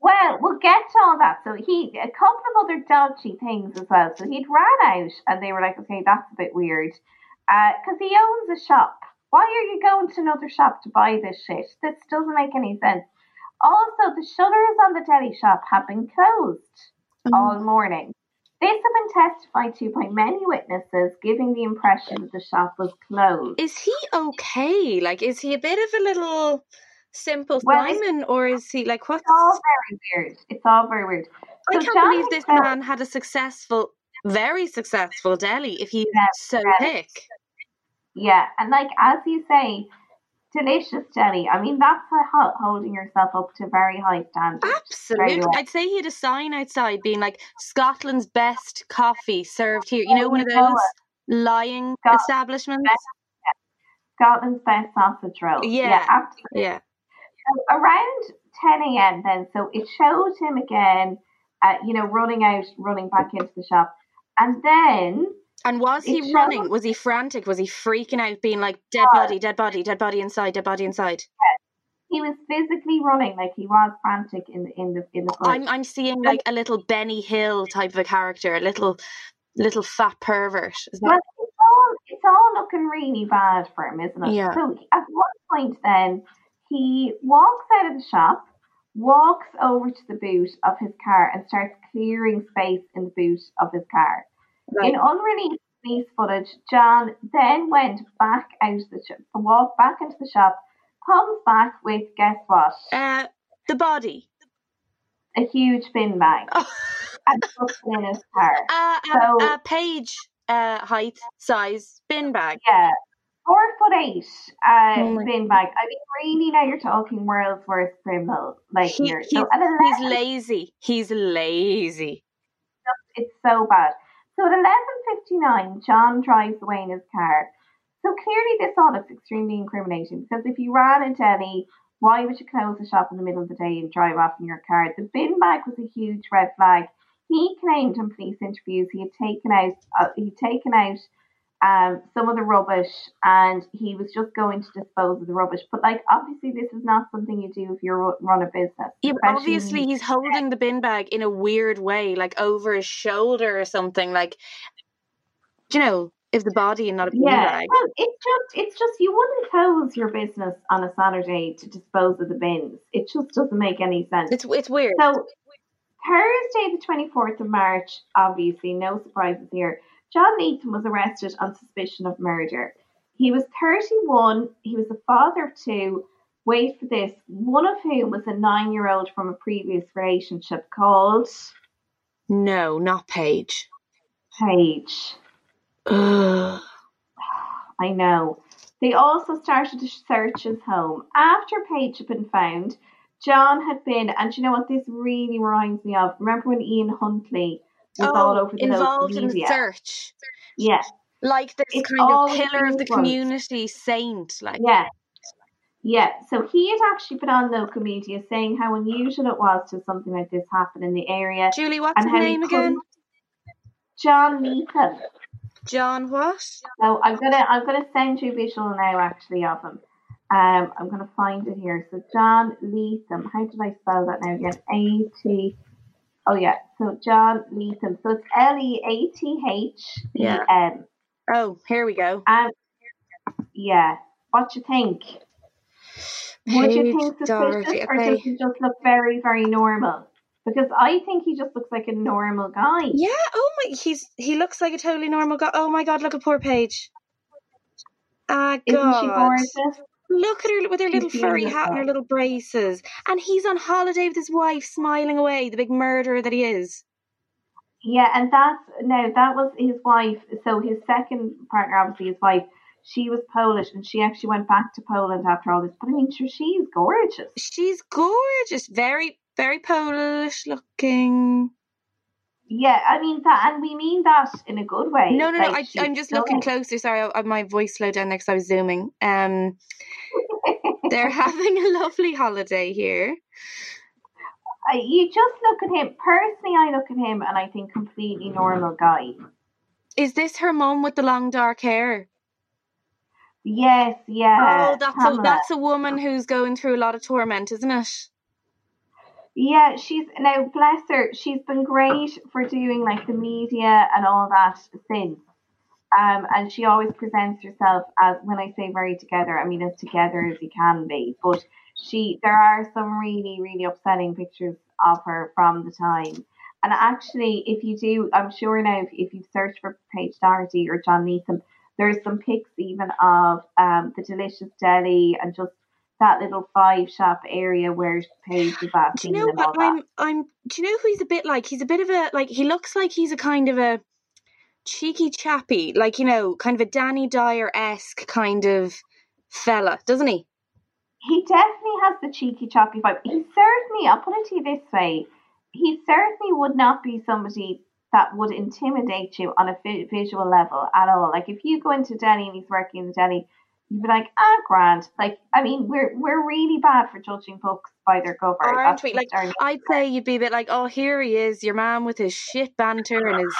Well, we'll get to all that. So he, a couple of other dodgy things as well. So he'd ran out, and they were like, "Okay, that's a bit weird," uh, because he owns a shop. Why are you going to another shop to buy this shit? This doesn't make any sense. Also, the shutters on the deli shop have been closed oh. all morning. This have been testified to by many witnesses, giving the impression that the shop was closed. Is he okay? Like, is he a bit of a little simple Well, Simon, or is he like what? It's all very weird. It's all very weird. I So can't John believe this felt- man had a successful, very successful deli. If he's Yeah, so yeah. thick, Yeah, and like as you say, delicious jelly. I mean, that's holding yourself up to very high standards. absolutely. well. I'd say he had a sign outside being like Scotland's best coffee served here. You know, one of those lying Scot- establishments. Scotland's best sausage roll. Yeah. absolutely. Yeah. So around 10 a.m. then, so it showed him again, uh, you know, running out, running back into the shop. And then, And was he running? Was he frantic? Was he freaking out, being like dead body, dead body, dead body inside, dead body inside? Yes. he was physically running like he was frantic in the in the in the footage. I'm I'm seeing like a little Benny Hill type of a character, a little little fat pervert. Is Well, it's all it's all looking really bad for him, isn't it? Yeah. So at one point, then he walks out of the shop, walks over to the boot of his car, and starts clearing space in the boot of his car. Right. In unreleased police footage, John then went back out the shop, walked back into the shop, comes back with guess what? uh, the body? A huge bin bag Oh. and in his car. Uh, So- Paige uh, height, size bin bag. Yeah. Four foot eight uh, Oh bin bag. I mean, really, now you're talking world's worst criminal. Like He- here, he's, so he's lazy. He's lazy. it's so bad. So at eleven fifty nine, John drives away in his car. So clearly, this all looks extremely incriminating because if you ran a deli, why would you close the shop in the middle of the day and drive off in your car? The bin bag was a huge red flag. He claimed in police interviews he had taken out uh, he'd taken out um, some of the rubbish and he was just going to dispose of the rubbish. But like obviously, this is not something you do if you run a business. Yeah, obviously he's holding the bin bag in a weird way, like over his shoulder or something. Like, you know, if the body and not a bin Yeah, bag. well, it's just it's just you wouldn't close your business on a Saturday to dispose of the bins. It just doesn't make any sense. It's it's weird. so Thursday, the twenty fourth of March, obviously no surprises here. John Neatham was arrested on suspicion of murder. He was thirty one. He was the father of two. Wait for this. One of whom was a nine year old from a previous relationship called No, not Paige. Paige. Ugh. I know. They also started to search his home. After Paige had been found, John had been, and you know what this really reminds me of? Remember when Ian Huntley was all over the Oh, involved in the search. Yeah, Like this It's kind of pillar of the community saint. Like, yeah. Yeah, so he had actually put on local media saying how unusual it was to something like this happen in the area. Julie, what's and his name again? John Neatham. John what? So I'm gonna I'm gonna send you a visual now actually of him. Um, I'm gonna find it here. So John Leathem. How did I spell that now again? A T. Oh yeah. So John Leathem. So it's L E A T H E M. Oh, here we go. Um, yeah. What you think? Would you think suspicious, Doherty, or does he just look very very normal? Because I think he just looks like a normal guy. Yeah. Oh my, he's he looks like a totally normal guy. Oh my god, look at poor Paige. Ah Isn't she gorgeous? Look at her with her little She's furry hat and her little braces, and he's on holiday with his wife, smiling away, the big murderer that he is. Yeah, and that's no, that was his wife. So his second partner, obviously his wife, she was Polish, and she actually went back to Poland after all this. But I mean, sure, she's gorgeous. She's gorgeous, very very Polish looking. Yeah, I mean that, and we mean that in a good way. No, no, no. Like, I, I'm just looking closer. Sorry, I, my voice slowed down next. I was zooming. Um, they're having a lovely holiday here. I, you just look at him. Personally, I look at him and I think completely normal guy. Is this her mum with the long dark hair? Yes, yeah. oh, that's a, that's a woman who's going through a lot of torment, isn't it? Yeah, she's now bless her. She's been great for doing like the media and all that since. Um, and she always presents herself as when I say very together, I mean as together as you can be. But she, there are some really, really upsetting pictures of her from the time. And actually, if you do, I'm sure now if, if you search for Paige Doherty or John Neeson, there's some pics even of um, the delicious deli and just that little five shop area where Paige was at. Do you know what. I'm? I'm. Do you know who he's a bit like? He's a bit of a like. He looks like he's a kind of a cheeky chappy, like you know, kind of a Danny Dyer esque kind of fella, doesn't he? He definitely has the cheeky choppy vibe. He certainly, I'll put it to you this way, he certainly would not be somebody that would intimidate you on a vi- visual level at all. Like if you go into deli and he's working in the deli, you'd be like, ah, grand. Like, I mean, we're we're really bad for judging books by their cover. Aren't That's we? Like, I'd say you'd be a bit like, oh, here he is, your man with his shit banter and his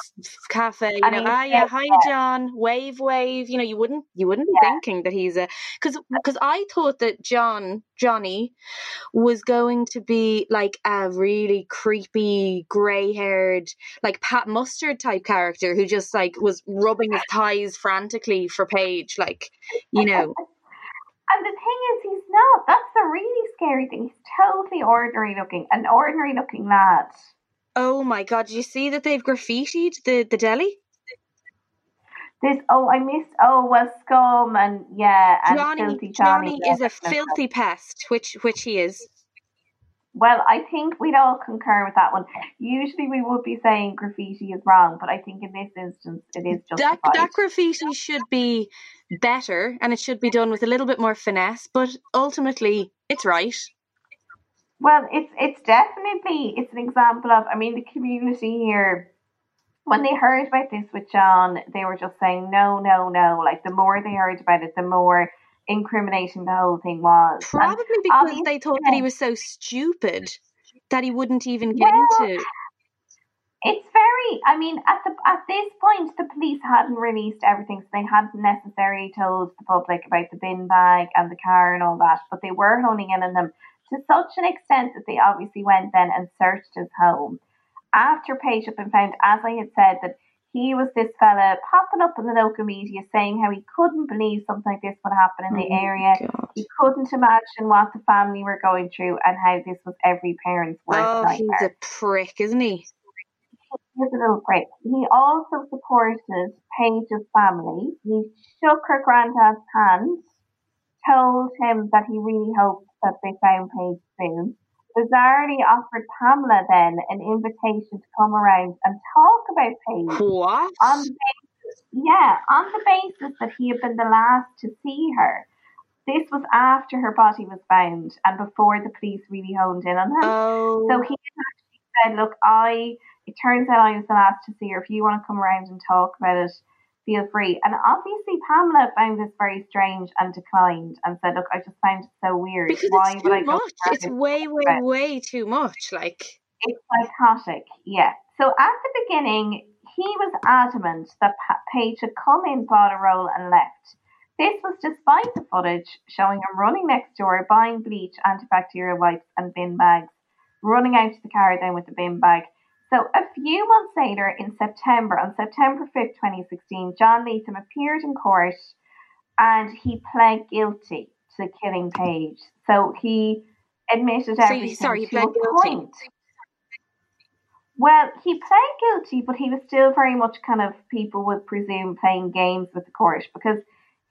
cafe. You And know, he's ah, yeah, hi. John, wave, wave. You know, you wouldn't, you wouldn't be Yeah. thinking that he's a, because because I thought that John, Johnny, was going to be like a really creepy, grey-haired, like Pat Mustard type character who just like was rubbing his thighs frantically for Paige, like, you know. And the thing is, he's not. That's the really scary thing. He's totally ordinary looking, an ordinary looking lad. Oh my god! Did you see that they've graffitied the the deli? This, oh, I missed, oh, well, scum and yeah, and Johnny, filthy Johnny Johnny. is a filthy pest, which which he is. Well, I think we'd all concur with that one. Usually we would be saying graffiti is wrong, but I think in this instance it is That justified. that graffiti should be better, and it should be done with a little bit more finesse. But ultimately, it's right. Well, it's it's definitely it's an example of. I mean, the community here, when they heard about this with John, they were just saying no, no, no. Like the more they heard about it, the more incriminating the whole thing was. And Probably because obviously- they thought that he was so stupid that he wouldn't even get Well, into. It's very. I mean, at the at this point, the police hadn't released everything, so they hadn't necessarily told the public about the bin bag and the car and all that. But they were honing in on them to such an extent that they obviously went then and searched his home after Paige had been found. As I had said, that he was this fella popping up in the local media saying how he couldn't believe something like this would happen in the Oh my area. God. He couldn't imagine what the family were going through and how this was every parent's worst Oh, he's a prick, isn't he? Here's a little break. He also supported Paige's family. He shook her granddad's hand, told him that he really hoped that they found Paige soon. Bizarrely offered Pamela then an invitation to come around and talk about Paige What? on the basis, yeah, on the basis that he had been the last to see her. This was after her body was found and before the police really honed in on him. Oh, So he actually said, Look, I it turns out I was the last to see her. If you want to come around and talk about it, feel free. And obviously Pamela found this very strange and declined and said, Look, I just found it so weird. because Why it's would I go. It's way, way, way too much. Like, it's psychotic, yeah. So at the beginning, he was adamant that Pa- Paige had come in, bought a roll, and left. This was despite the footage showing him running next door, buying bleach, antibacterial wipes, and bin bags, running out to the car then with the bin bag. So a few months later, in September, on September 5th, 2016, John Leathem appeared in court and he pled guilty to killing Paige. So he admitted So everything sorry, he pled a guilty. point. Well, he pled guilty, but he was still very much kind of people would presume playing games with the court because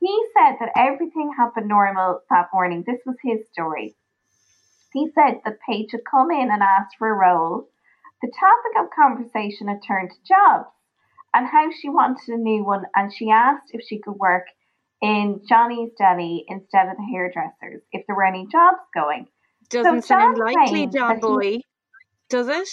he said that everything happened normal that morning. This was his story. He said that Paige had come in and asked for a role. The topic of conversation had turned to jobs and how she wanted a new one, and she asked if she could work in Johnny's Deli instead of the hairdressers, if there were any jobs going. doesn't sound John likely, John that he- Boy. Does it?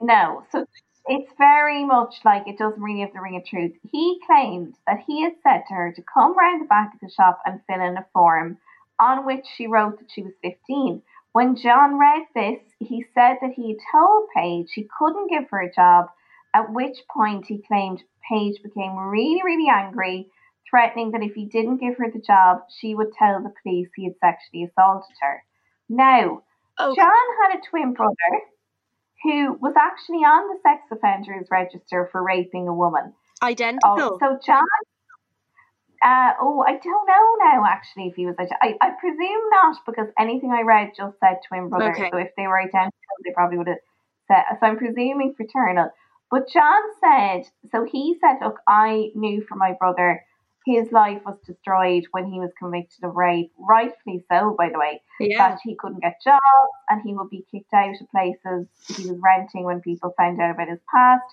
No. So it's very much like it doesn't really have the ring of truth. He claimed that he had said to her to come round the back of the shop and fill in a form on which she wrote that she was 15. When John read this, he said that he had told Paige he couldn't give her a job, at which point he claimed Paige became really, really angry, threatening that if he didn't give her the job, she would tell the police he had sexually assaulted her. Now, Oh, John had a twin brother who was actually on the sex offenders register for raping a woman. identical. Oh, so John. Uh, oh, I don't know now. Actually, if he was, I, I presume not because anything I read just said twin brother. Okay. So if they were identical, they probably would have said. So I'm presuming fraternal. But John said, so he said, look, I knew from my brother, his life was destroyed when he was convicted of rape, rightfully so, by the way yeah. that he couldn't get jobs and he would be kicked out of places he was renting when people found out about his past.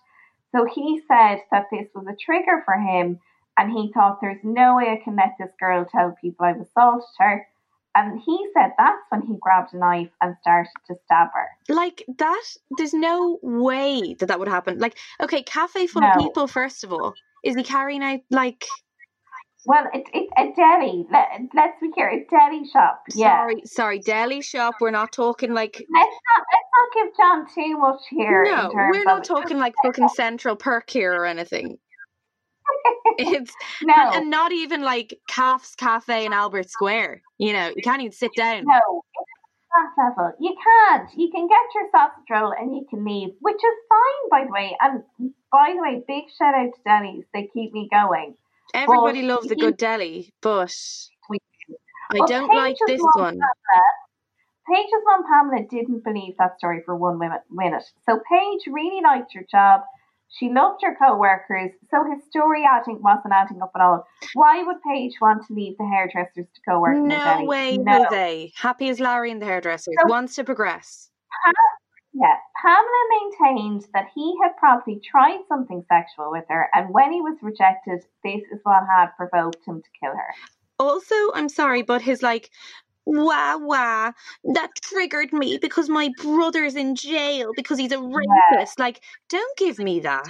So he said that this was a trigger for him and he thought there's no way I can let this girl tell people I've assaulted her. And he said that's when he grabbed a knife and started to stab her. like that there's no way that that would happen like okay cafe full No. of people first of all is he carrying out like Well, it, it's a deli. Let, let's be clear, a deli shop. Yeah. sorry sorry deli shop we're not talking like Let's not let's not give John too much here. no we're not talking like fucking central perk here or anything it's no. and, not even like Calf's Cafe in Albert Square. You know, you can't even sit down. No, that level. You can't. You can get your sausage roll and you can leave, which is fine, by the way. And by the way, big shout out to Denny's. They keep me going. Everybody Well, loves a good deli, but I Well, don't like this one. Pamela- Paige's mum Pamela didn't believe that story for one minute. minute. So Paige really liked her job. She loved her co-workers. So his story adding wasn't adding up at all. Why would Paige want to leave the hairdressers to co-work? No way, No. Jose. Happy as Larry in the hairdressers. So- Wants to progress. Yeah, Pamela maintained that he had probably tried something sexual with her, and when he was rejected, this is what had provoked him to kill her. Also, I'm sorry, but his like, wah wah, that triggered me because my brother's in jail because he's a rapist. Like, don't give me that.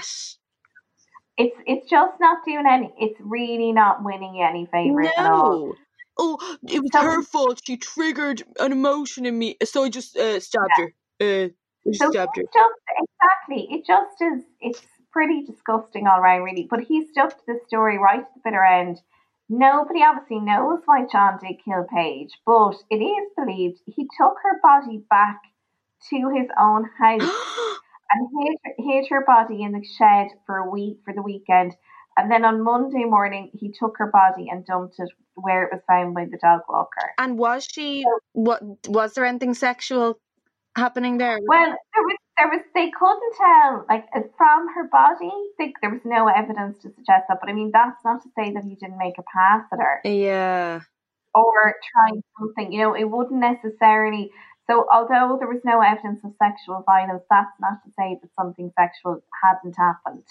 It's it's just not doing any. It's really not winning you any favors at all. Oh, it was So- her fault. She triggered an emotion in me, so I just uh, stabbed her. Uh, So stabbed her. just exactly. It just is. It's pretty disgusting all around, really. But he stuck to the story right to the bitter end. Nobody obviously knows why John did kill Paige, but it is believed he took her body back to his own house. and hid, hid her body in the shed for a week for the weekend. And then on Monday morning, he took her body and dumped it where it was found by the dog walker. And was she? What was there anything sexual happening there? Well, there was, there was, they couldn't tell, like uh, from her body, they, there was no evidence to suggest that. But I mean, that's not to say that he didn't make a pass at her yeah. or try something. You know, it wouldn't necessarily. So, although there was no evidence of sexual violence, that's not to say that something sexual hadn't happened,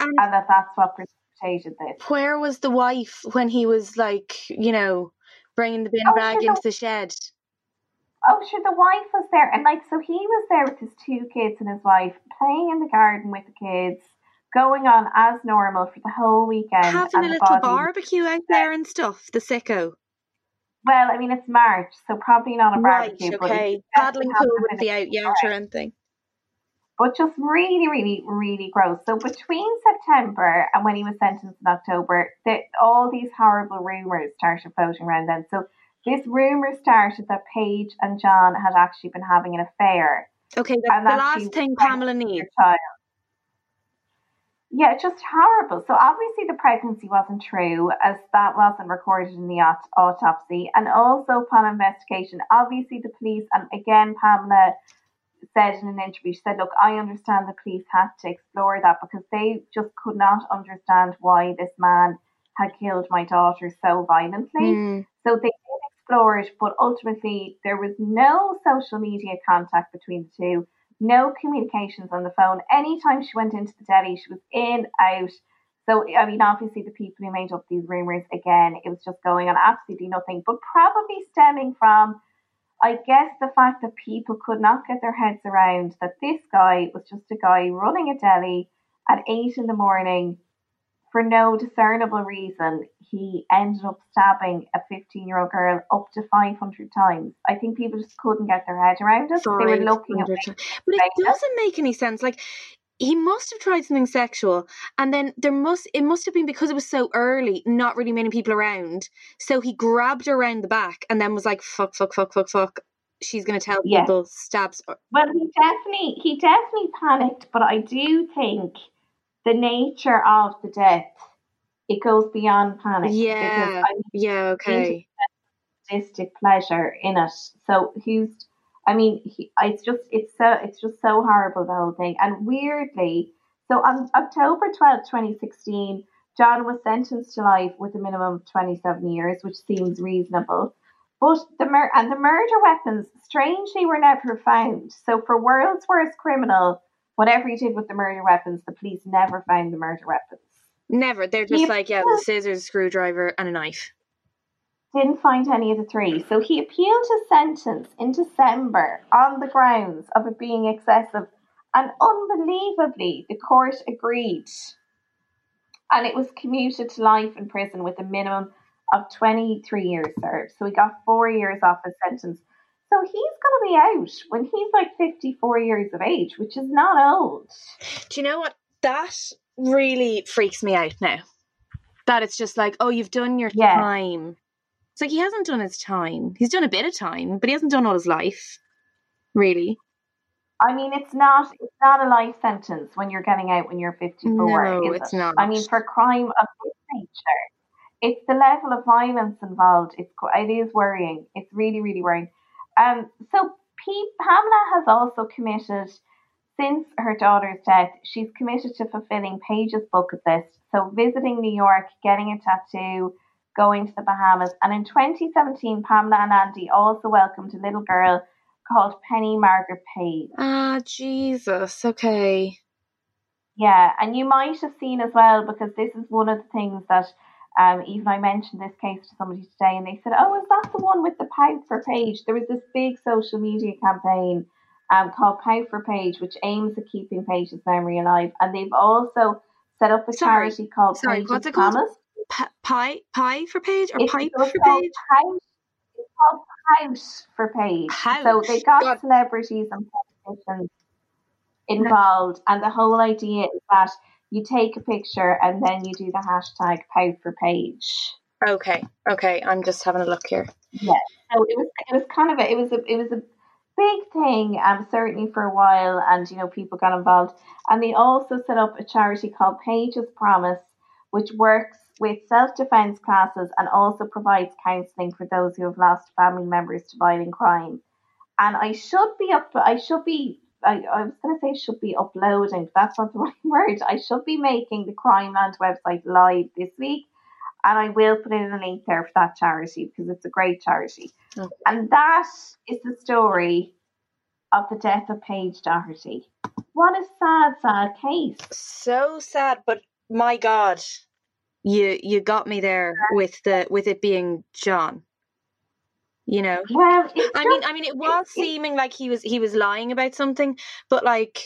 And and that that's what precipitated this. where was the wife when he was like, you know, bringing the bin Oh, bag into the shed? Oh, sure, the wife was there, and like, so he was there with his two kids and his wife, playing in the garden with the kids, going on as normal for the whole weekend. Having and a little body- barbecue out there and stuff. The sicko. Well, I mean, it's March, so probably not a barbecue, but Okay. Paddling pool happened wouldn't in be a- out yet or anything. but just really, really, really gross. So between September and when he was sentenced in October, the, all these horrible rumors started floating around then. So this rumor started that Paige and John had actually been having an affair. Okay, that's the last thing Pamela needs. Yeah, it's just horrible. So obviously the pregnancy wasn't true, as that wasn't recorded in the aut- autopsy, and also upon investigation, obviously the police, and again Pamela said in an interview, she said, "Look, I understand the police had to explore that because they just could not understand why this man had killed my daughter so violently." Mm. So they did but ultimately there was no social media contact between the two, no communications on the phone. Anytime she went into the deli, she was in, out. So, I mean, obviously the people who made up these rumours, again, it was just going on absolutely nothing, but probably stemming from I guess the fact that people could not get their heads around that this guy was just a guy running a deli at eight in the morning for no discernible reason. He ended up stabbing a 15 year old girl up to 500 times. I think people just couldn't get their head around it. They were looking at 500 me. But it doesn't make any sense. Like he must have tried something sexual, and then there must it must have been because it was so early, not really many people around. So he grabbed her around the back and then was like, "Fuck, fuck, fuck, fuck, fuck." She's gonna tell Yeah. people stabs. Well, he definitely he definitely panicked, but I do think the nature of the death it goes beyond panic. Yeah. Yeah. Okay. sadistic pleasure in it. So he's, I mean, he, it's just it's so it's just so horrible the whole thing. And weirdly, so on October twelfth, twenty sixteen, John was sentenced to life with a minimum of twenty seven years, which seems reasonable. But the mur- and the murder weapons, strangely, were never found. So for world's worst criminal, whatever he did with the murder weapons, the police never found the murder weapons. Never. They're just He like, yeah, the scissors, screwdriver, and a knife. didn't find any of the three. So he appealed his sentence in December on the grounds of it being excessive. And unbelievably, the court agreed. And it was commuted to life in prison with a minimum of 23 years served. So he got four years off his sentence. So he's going to be out when he's like 54 years of age, which is not old. Do you know what? That really freaks me out now. That it's just like, oh, you've done your Yeah. time. It's like he hasn't done his time. He's done a bit of time, but he hasn't done all his life. Really? I mean, it's not it's not a life sentence when you're getting out when you're 54. No, it's it? not. I mean, for crime of this nature, it's the level of violence involved. It's it is worrying. It's really really worrying. Um, so Pete, Pamela has also committed since her daughter's death. She's committed to fulfilling Paige's bucket list. So visiting New York, getting a tattoo, going to the Bahamas, and in 2017, Pamela and Andy also welcomed a little girl called Penny Margaret Paige. Ah, Jesus. Okay. Yeah, and you might have seen as well because this is one of the things that um, even I mentioned this case to somebody today, and they said, "Oh, is that the one with the Pout for Paige?" There was this big social media campaign um, called Pout for Paige, which aims at keeping Paige's memory alive, and they've also set up a Sorry, charity called sorry, what's it called? Promise. Pa- pie, pie for page or It's pipe just for page? Pout. It's called Pout for Paige. So they got God. celebrities and politicians involved, and the whole idea is that you take a picture and then you do the hashtag Pout for Paige. Okay, okay. I'm just having a look here. Yeah. So it was it was kind of a it was a it was a big thing, um, certainly for a while, and you know people got involved, and they also set up a charity called Paige's Promise, which works with self defense classes and also provides counselling for those who have lost family members to violent crime. And I should be up. I should be. I, I was going to say should be uploading, but that's not the right word. I should be making the Crimeland website live this week, and I will put in a link there for that charity because it's a great charity. Okay. And that is the story of the death of Paige Doherty. What a sad, sad case. So sad, but my God, you you got me there with the with it being John. You know, Well, it's I mean, I mean, it was it- seeming like he was he was lying about something, but like,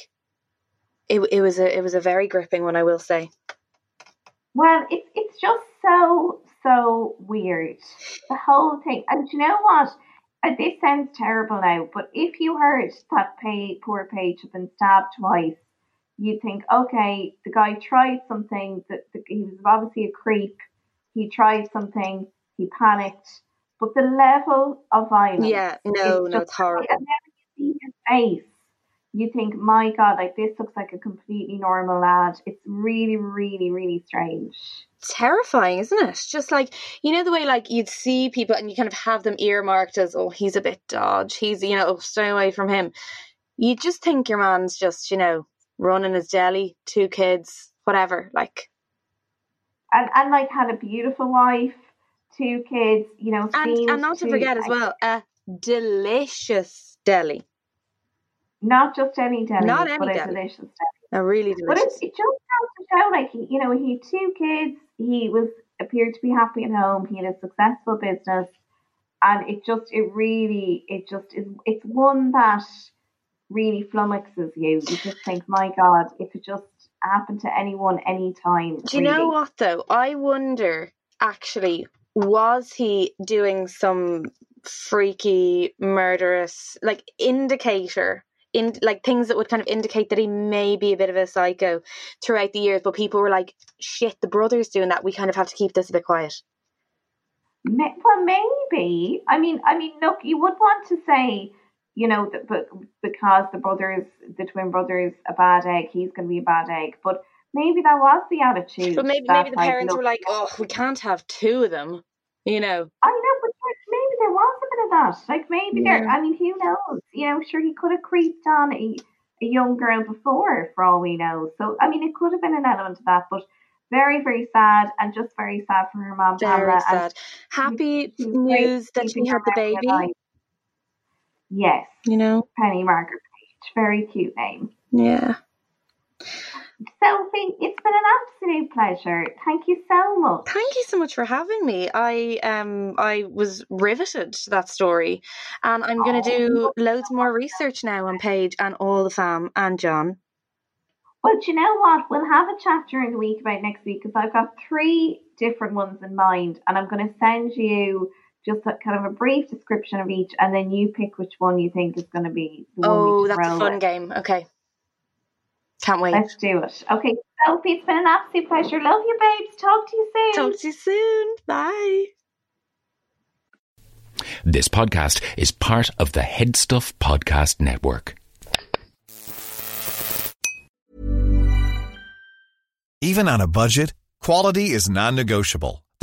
it it was a it was a very gripping one, I will say. Well, it's it's just so so weird. The whole thing, and you know what? Uh, This sounds terrible now, but if you heard that pay, poor Paige had been stabbed twice, you'd think, okay, the guy tried something. That that he was obviously a creep. He tried something. He panicked, but the level of violence. Yeah, no, no, it's horrible. And then you see his face, you think, my God, like this looks like a completely normal lad. It's really, really, really strange. terrifying, isn't it? Just like you know the way like you'd see people and you kind of have them earmarked as oh he's a bit dodge, he's you know stay away from him. You just think your man's just you know running his deli, two kids, whatever. Like and and like had a beautiful wife, two kids, you know, and and not to forget as well a delicious deli, not just any deli, Not but any a delicious deli. a really delicious. But it, it just goes to show, like he, you know, he had two kids. He was appeared to be happy at home. He had a successful business, and it just it really it just is it's one that really flummoxes you. You just think, my God, if it just happened to anyone anytime. Do you know what though? I wonder actually was he doing some freaky murderous like indicator in like things that would kind of indicate that he may be a bit of a psycho throughout the years but people were like shit the brother's doing that we kind of have to keep this a bit quiet Well, maybe. I mean, I mean, look, you would want to say, you know, that because the brothers, the twin brothers, a bad egg, he's going to be a bad egg. But maybe that was the attitude. but maybe maybe the parents were like oh we can't have two of them you know I know, but maybe there was a bit of that. Like maybe there. Yeah. I mean, who knows? You know, sure, he could have creeped on a, a young girl before, for all we know. So, I mean, it could have been an element of that, but. Very, very sad, and just very sad for her mom, very Pamela. and sad happy she news that she had the baby. Yes, you know Penny Margaret Paige. Very cute name. yeah Sophie, it's been an absolute pleasure. Thank you so much. Thank you so much for having me. I um I was riveted to that story, and I'm going to do loads more research now on Paige and all the fam and John. Well, do you know what? We'll have a chat during the week about next week because I've got three different ones in mind, and I'm going to send you just a, kind of a brief description of each, and then you pick which one you think is going to be the one Oh, that's a fun with. game. Okay, can't wait. Let's do it. Okay, Sophie, it's been an absolute pleasure. Love you, babes. Talk to you soon. Talk to you soon. Bye. This podcast is part of the HeadStuff Podcast Network. Even on a budget, quality is non-negotiable.